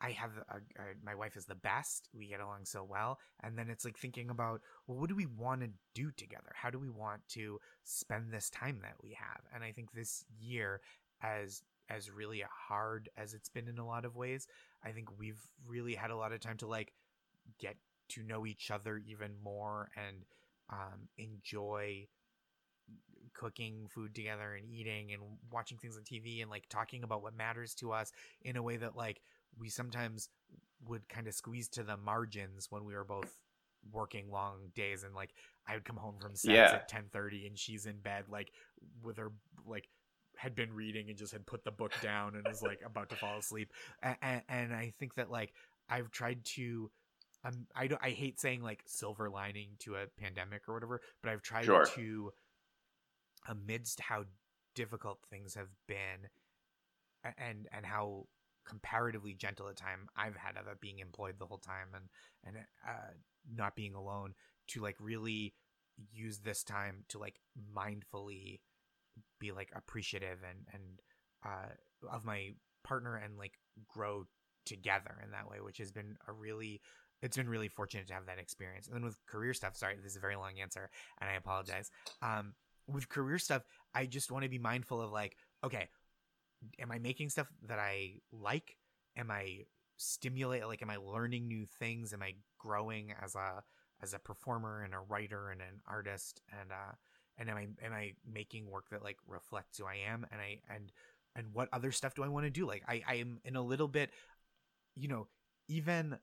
i have a, a, my wife is the best. We get along so well. And then it's like thinking about well what do we want to do together? How do we want to spend this time that we have? And i think this year as as really hard as it's been in a lot of ways i think we've really had a lot of time to like get to know each other even more and um, enjoy cooking food together and eating and watching things on TV and like talking about what matters to us in a way that like we sometimes would kind of squeeze to the margins when we were both working long days and like I would come home from sets Yeah. at 10:30 and she's in bed like with her like had been reading and just had put the book down and was like about to fall asleep and, and I think that like I've tried to um, I don't I hate saying like silver lining to a pandemic or whatever but I've tried Sure. to amidst how difficult things have been and and how comparatively gentle a time I've had of it being employed the whole time and and uh, not being alone to like really use this time to like mindfully be like appreciative and and uh of my partner and like grow together in that way which has been a really it's been really fortunate to have that experience. And then with career stuff sorry this is a very long answer and i apologize. Um with career stuff i just want to be mindful of like okay am i making stuff that i like? Am i stimulate like am i learning new things? Am i growing as a as a performer and a writer and an artist? And uh and am i am i making work that like reflects who i am? And i and and what other stuff do i want to do? Like i i am in a little bit you know even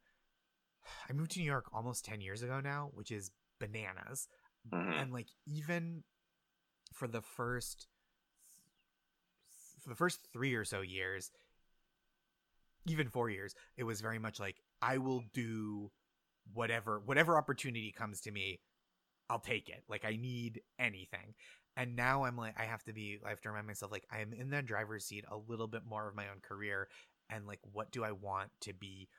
i moved to new york almost 10 years ago now which is bananas. Mhm. and like even for the first for the first three or so years even four years it was very much like i will do whatever whatever opportunity comes to me i'll take it. Like i need anything. And now i'm like i have to be i have to remind myself like i am in the driver's seat a little bit more of my own career and like what do i want to be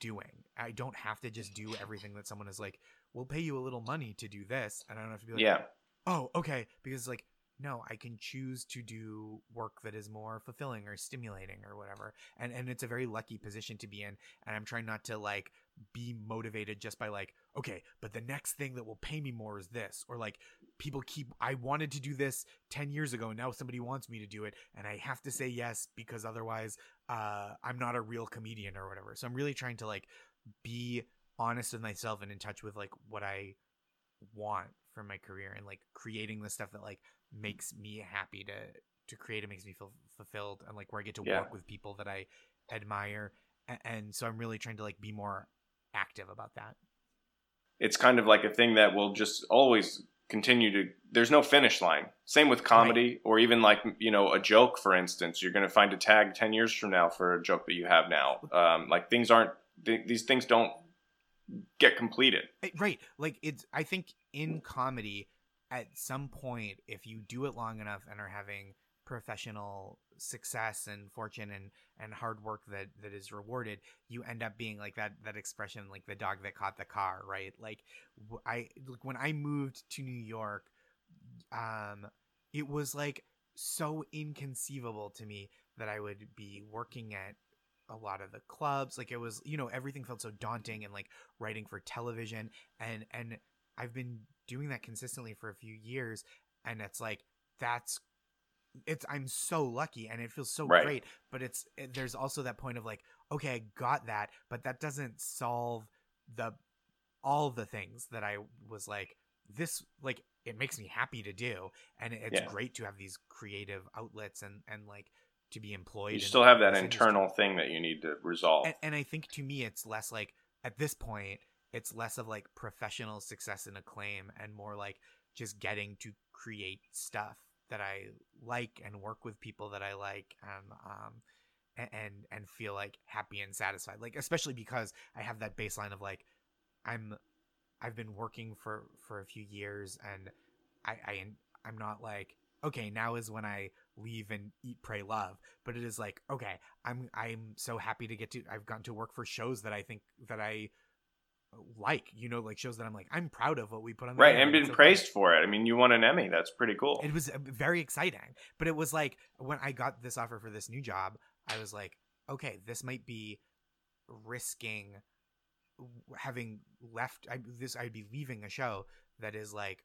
doing. I don't have to just do everything that someone is like we'll pay you a little money to do this. And i don't have to be like yeah. oh okay. Because like no i can choose to do work that is more fulfilling or stimulating or whatever. And and it's a very lucky position to be in. And i'm trying not to like be motivated just by like okay but the next thing that will pay me more is this. Or like people keep i wanted to do this 10 years ago and now somebody wants me to do it and i have to say yes because otherwise uh i'm not a real comedian or whatever so i'm really trying to like be honest with myself and in touch with like what i want from my career and like creating the stuff that like makes me happy to to create it makes me feel fulfilled and like where I get to Yeah. work with people that I admire and, and so I'm really trying to like be more active about that. It's kind of like a thing that will just always continue to. There's no finish line. Same with comedy, or even like you know a joke, for instance. You're going to find a tag ten years from now for a joke that you have now. Um, like things aren't. Th- these things don't get completed. Right. Like it's I think in comedy at some point if you do it long enough and are having professional success and fortune and and hard work that that is rewarded you end up being like that that expression like the dog that caught the car right? Like i like when i moved to new york um it was like so inconceivable to me that i would be working at a lot of the clubs. Like it was you know everything felt so daunting and like writing for television. And and I've been doing that consistently for a few years. And it's like that's it's I'm so lucky and it feels so Right. great but it's it, there's also that point of like okay I got that but that doesn't solve the all the things that I was like this like it makes me happy to do and it's Yeah. great to have these creative outlets and and like to be employed You still have that this industry internal thing that you need to resolve. and, and I think to me it's less like at this point it's less of like professional success and acclaim and more like just getting to create stuff that I like and work with people that I like and um and and feel like happy and satisfied like especially because I have that baseline of like I'm I've been working for for a few years and I I I'm not like okay now is when I leave and eat pray love but it is like okay i'm i'm so happy to get to i've gotten to work for shows that i think that i like you know like shows that i'm like i'm proud of what we put on the right, and been so praised for it. I mean, you won an Emmy. That's pretty cool. it was uh, very exciting but it was like when i got this offer for this new job i was like okay this might be risking having left I, this i'd be leaving a show that is like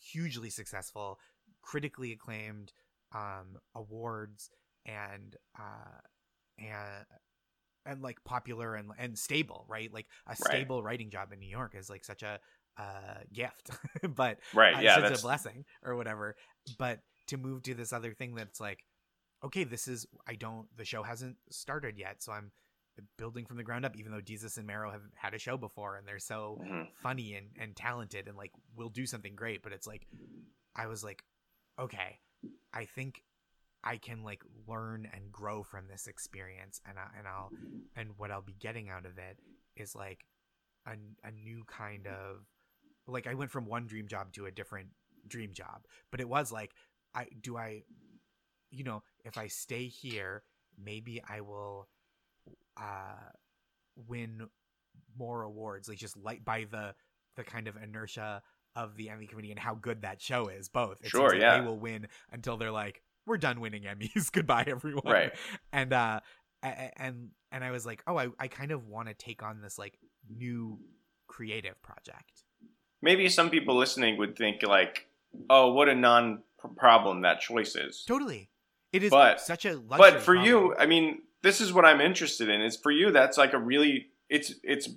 hugely successful critically acclaimed um awards and uh and and like popular and and stable right like a stable writing job in new york is like such a a gift, [LAUGHS] but Right. uh, Yeah. it's That's a blessing or whatever. But to move to this other thing that's like, okay, this is I don't the show hasn't started yet, so I'm building from the ground up. Even though Desus and Mero have had a show before and they're so Mhm. funny and and talented and like will do something great, but it's like I was like, okay, I think I can like learn and grow from this experience, and I, and I'll and what I'll be getting out of it is like a a new kind of like I went from one dream job to a different dream job, but it was like I do I you know if I stay here, maybe I will uh win more awards like just like by the the kind of inertia of the Emmy committee and how good that show is both it Sure, like yeah. they will win until they're like we're done winning Emmys [LAUGHS] goodbye everyone Right. and uh and and I was like oh I, I kind of want to take on this like new creative project maybe some people listening would think like, oh, what a non problem that choice is. totally it is But- such a But for you. I mean, this is what I'm interested in. Is for you, that's like a really it's it's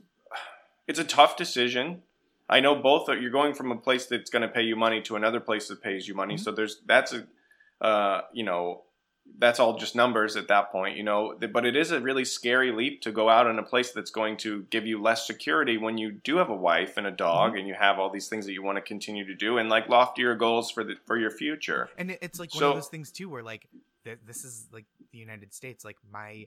it's a tough decision. I know both are, you're going from a place that's going to pay you money to another place that pays you money. Mhm. So there's that's a uh, you know that's all just numbers at that point, you know. But it is a really scary leap to go out in a place that's going to give you less security when you do have a wife and a dog, Mm-hmm. and you have all these things that you want to continue to do, and like loftier goals for the for your future. and it's like one of those things too where like th- this is like the united states like my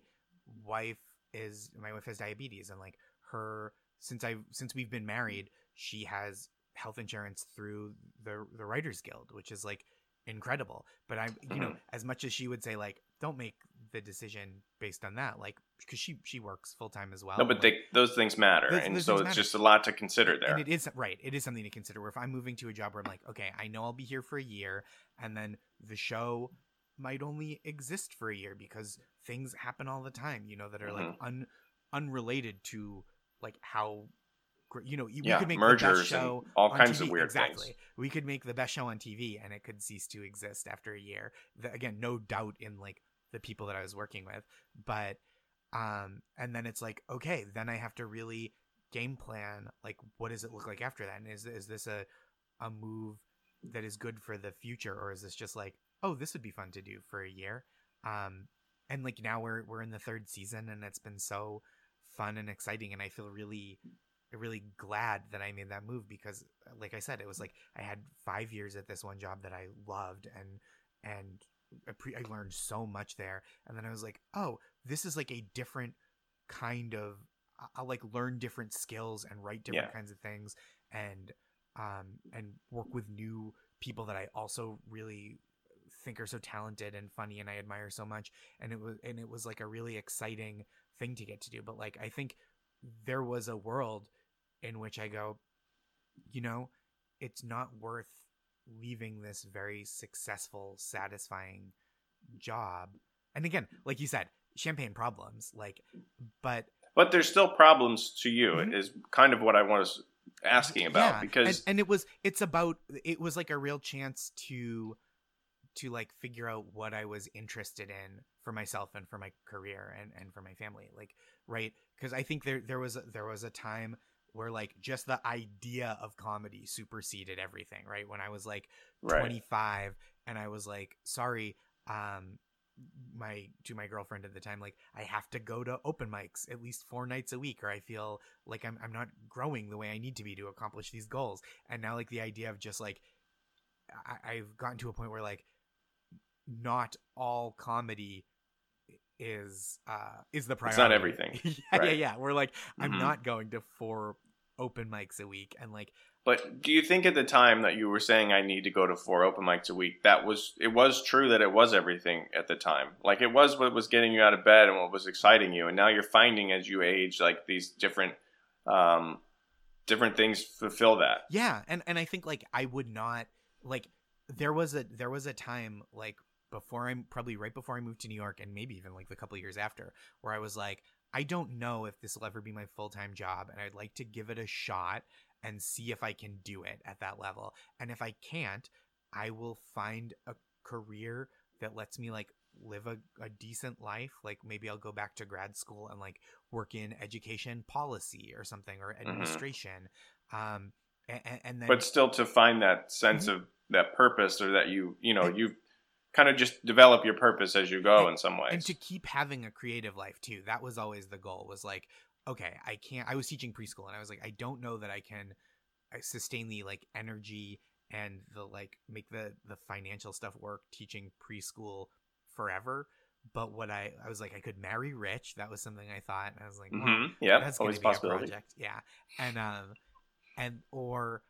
wife is my wife has diabetes and like her since i since we've been married she has health insurance through the the writers guild which is like incredible but i'm you know Mhm. as much as she would say like don't make the decision based on that like because she she works full-time as well No, but like, they, those things matter, Those- and those so it's matter. just a lot to consider there. and it is right it is something to consider where if i'm moving to a job where i'm like okay i know i'll be here for a year and then the show might only exist for a year because things happen all the time you know that are like Mm-hmm. un unrelated to like how you know we yeah, could make the mergers best show all kinds TV. of weird exactly things. we could make the best show on tv and it could cease to exist after a year the, again no doubt in like the people that i was working with but um and then it's like okay then i have to really game plan like what does it look like after that and is, is this a a move that is good for the future or is this just like oh this would be fun to do for a year um and like now we're we're in the third season and it's been so fun and exciting and i feel really really glad that i made that move because like i said it was like i had five years at this one job that i loved and and appre- i learned so much there. And then i was like oh this is like a different kind of I- i'll like learn different skills and write different Yeah. kinds of things and um and work with new people that i also really think are so talented and funny and i admire so much. And it was and it was like a really exciting thing to get to do. But like i think there was a world in which i go you know it's not worth leaving this very successful satisfying job and again like you said champagne problems like but But there's still problems to you. Mhm. Is kind of what I was asking about yeah, because and, and it was it's about it was like a real chance to to like figure out what I was interested in for myself and for my career and and for my family like right because I think there there was a, there was a time where like just the idea of comedy superseded everything right when I was like right. 25 and I was like sorry um my to my girlfriend at the time like I have to go to open mics at least four nights a week or I feel like I'm I'm not growing the way I need to be to accomplish these goals and now like the idea of just like I, I've gotten to a point where like not all comedy is uh is the priority It's not everything. [LAUGHS] yeah yeah Right. yeah we're like I'm Mhm. not going to four open mics a week and like But do you think at the time that you were saying I need to go to four open mics a week, that was it was true that it was everything at the time? Like it was what was getting you out of bed and what was exciting you, and now you're finding as you age like these different um, different things fulfill that. yeah and and i think like i would not like there was a there was a time like before i'm probably right before i moved to new york and maybe even like the couple years after where i was like i don't know if this will ever be my full-time job and i'd like to give it a shot and see if i can do it at that level. And if i can't i will find a career that lets me like live a, a decent life. Like maybe i'll go back to grad school and like work in education policy or something or administration. Um and, and then but still to find that sense Mhm. of that purpose or that you you know And- you kind of just develop your purpose as you go And- in some ways. and to keep having a creative life too that was always the goal was like okay i can't i was teaching preschool and i was like i don't know that i can uh, sustain the like energy and the like make the the financial stuff work teaching preschool forever. But what i i was like i could marry rich that was something i thought and i was like well, hmm yeah that's always gonna be a project yeah. And um and or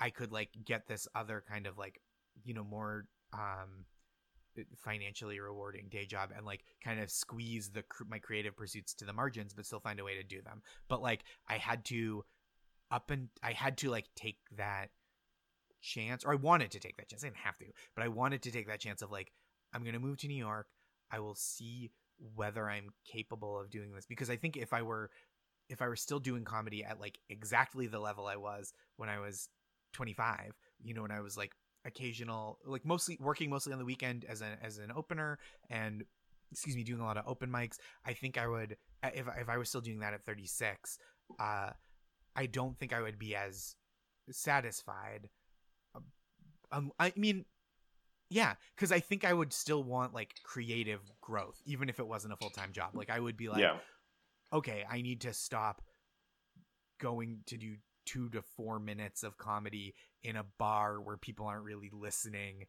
i could like get this other kind of like you know more um financially rewarding day job and like kind of squeeze the my creative pursuits to the margins but still find a way to do them. But like i had to up and i had to like take that chance or i wanted to take that chance. I didn't have to but i wanted to take that chance of like i'm gonna move to new york. I will see whether i'm capable of doing this. Because i think if i were if i were still doing comedy at like exactly the level i was when i was 25 you know when i was like occasional like mostly working mostly on the weekend as an as an opener and excuse me doing a lot of open mics i think i would uh, if, if i was still doing that at 36 uh i don't think i would be as satisfied um i mean yeah because i think i would still want like creative growth even if it wasn't a full-time job. Like i would be like yeah. Okay, I need to stop going to do two to four minutes of comedy in a bar where people aren't really listening.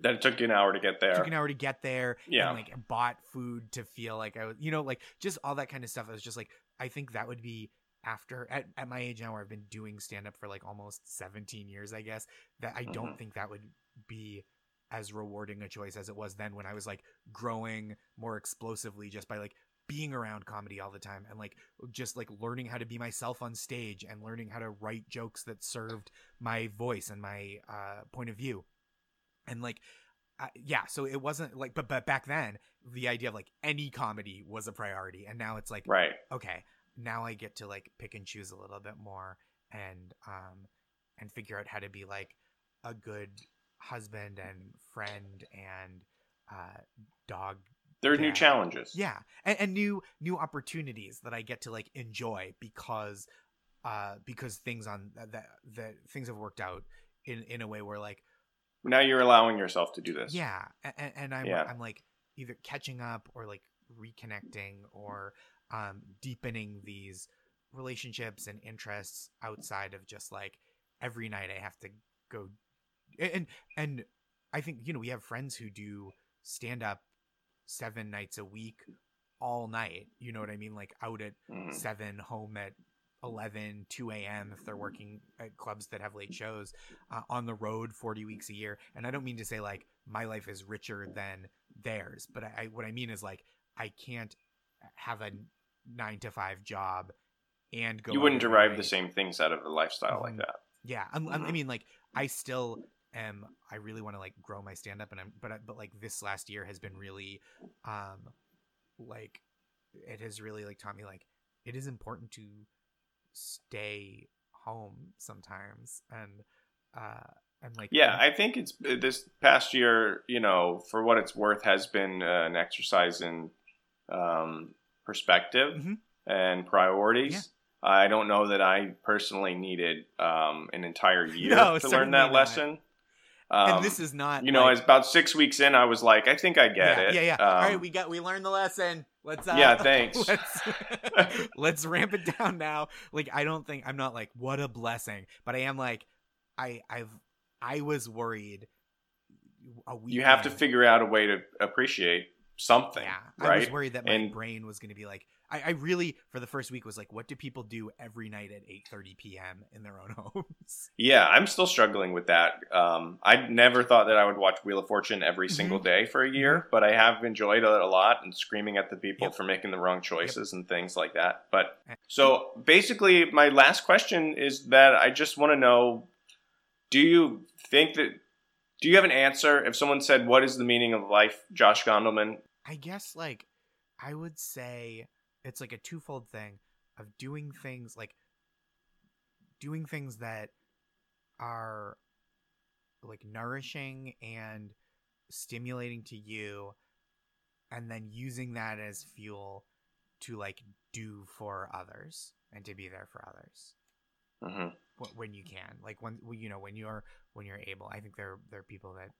that it took you an hour to get there Took an hour to get there. Yeah. And like bought food to feel like I was, you know, like just all that kind of stuff. I was just like, I think that would be after at, at my age now where I've been doing stand up for like almost 17 years, I guess, that I don't Mhm. think that would be as rewarding a choice as it was then when I was like growing more explosively just by like being around comedy all the time and like just like learning how to be myself on stage and learning how to write jokes that served my voice and my uh point of view. And like uh, yeah so it wasn't like but but back then the idea of like any comedy was a priority. And now it's like right. okay now i get to like pick and choose a little bit more and um and figure out how to be like a good husband and friend and uh dog there are new challenges. Yeah and, and new new opportunities that i get to like enjoy because uh because things on that that things have worked out in in a way where like now you're allowing yourself to do this. Yeah and, and i'm Yeah. i'm like either catching up or like reconnecting or um deepening these relationships and interests outside of just like every night i have to go and and i think you know we have friends who do stand up seven nights a week all night you know what i mean like out at Mhm. 7 home at 11 2 a.m if they're working at clubs that have late shows uh, on the road 40 weeks a year and i don't mean to say like my life is richer than theirs but I, I what i mean is like i can't have a nine to five job and go you wouldn't derive the same things out of a lifestyle like Mhm. that Yeah, I'm, I'm- I Mhm. mean, like, I still am. I really want to like grow my stand up, and I'm, but but like this last year has been really, um, like, it has really like taught me like it is important to stay home sometimes, and uh, and like Yeah, I think it's uh, this past year, you know, for what it's worth, has been uh, an exercise in um, perspective Mhm. and priorities. I don't know that I personally needed um, an entire [LAUGHS] year No, to learn that not. lesson. Um, and this is not you know, like, as about six weeks in, I was like, I think I get yeah, it. yeah, yeah. Um, All right, we got we learned the lesson. Let's uh, Yeah, [LAUGHS] thanks. Let's [LAUGHS] [LAUGHS] let's ramp it down now. Like I don't think I'm not like what a blessing, but I am like I I've I was worried. A week you have to figure out a way to appreciate something, Yeah, I was worried that my And- brain was going to be like. I, I really, for the first week, was like, "What do people do every night at 8:30 p.m. in their own [LAUGHS] homes?" Yeah, I'm still struggling with that. Um, I never thought that I would watch Wheel of Fortune every Mm-hmm. single day for a year, but I have enjoyed it a lot and screaming at the people Yep. for making the wrong choices and things like that. But Eh. so basically, my last question is that I just want to know: Do you think that? Do you have an answer if someone said, "What is the meaning of life?" Josh Gondelman. I guess like I would say it's like a twofold thing of doing things like doing things that are like nourishing and stimulating to you and then using that as fuel to like do for others and to be there for others. hmm wh- when you can. Like when when, you know when you're when you're able. I think there there are people that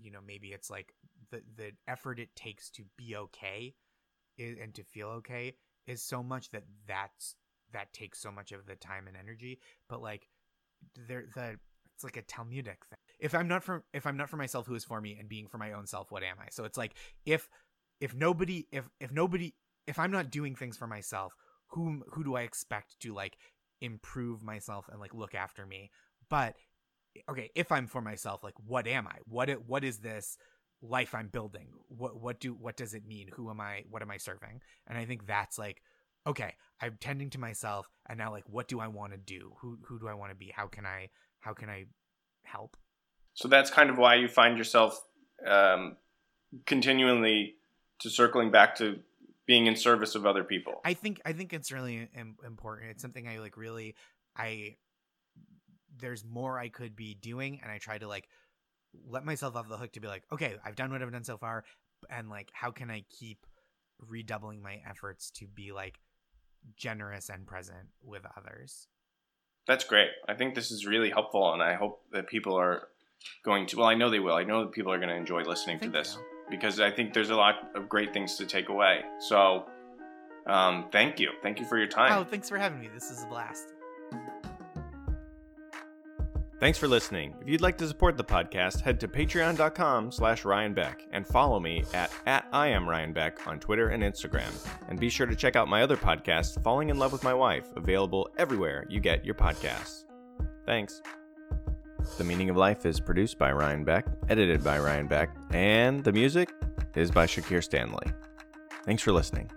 you know maybe it's like the the effort it takes to be okay i and to feel okay is so much that that's that takes so much of the time and energy. But like there the it's like a talmudic thing. If i'm not for if i'm not for myself who is for me? And being for my own self what am i? So it's like if if nobody if if nobody if i'm not doing things for myself whom who do i expect to like improve myself and like look after me? But okay if i'm for myself like what am i? What what is this life i'm building. What what do what does it mean? Who am i? What am i serving? And i think that's like okay i'm tending to myself and now like what do i want to do? Who who do i want to be? How can i how can i help? So that's kind of why you find yourself um, continually to circling back to being in service of other people. I think I think it's really important. It's something I like really I there's more I could be doing and I try to like let myself off the hook to be like, okay, I've done what I've done so far and like how can I keep redoubling my efforts to be like generous and present with others. That's great. I think this is really helpful, and I hope that people are going to. Well, I know they will. I know that people are going to enjoy listening to this because I think there's a lot of great things to take away. So, um, thank you. Thank you for your time. Oh, thanks for having me. This is a blast. Thanks for listening. If you'd like to support the podcast, head to patreon.com slash Ryan Beck and follow me at, at I am Ryan Beck on Twitter and Instagram. And be sure to check out my other podcast, Falling in Love with My Wife, available everywhere you get your podcasts. Thanks. The Meaning of Life is produced by Ryan Beck, edited by Ryan Beck, and the music is by Shakir Stanley. Thanks for listening.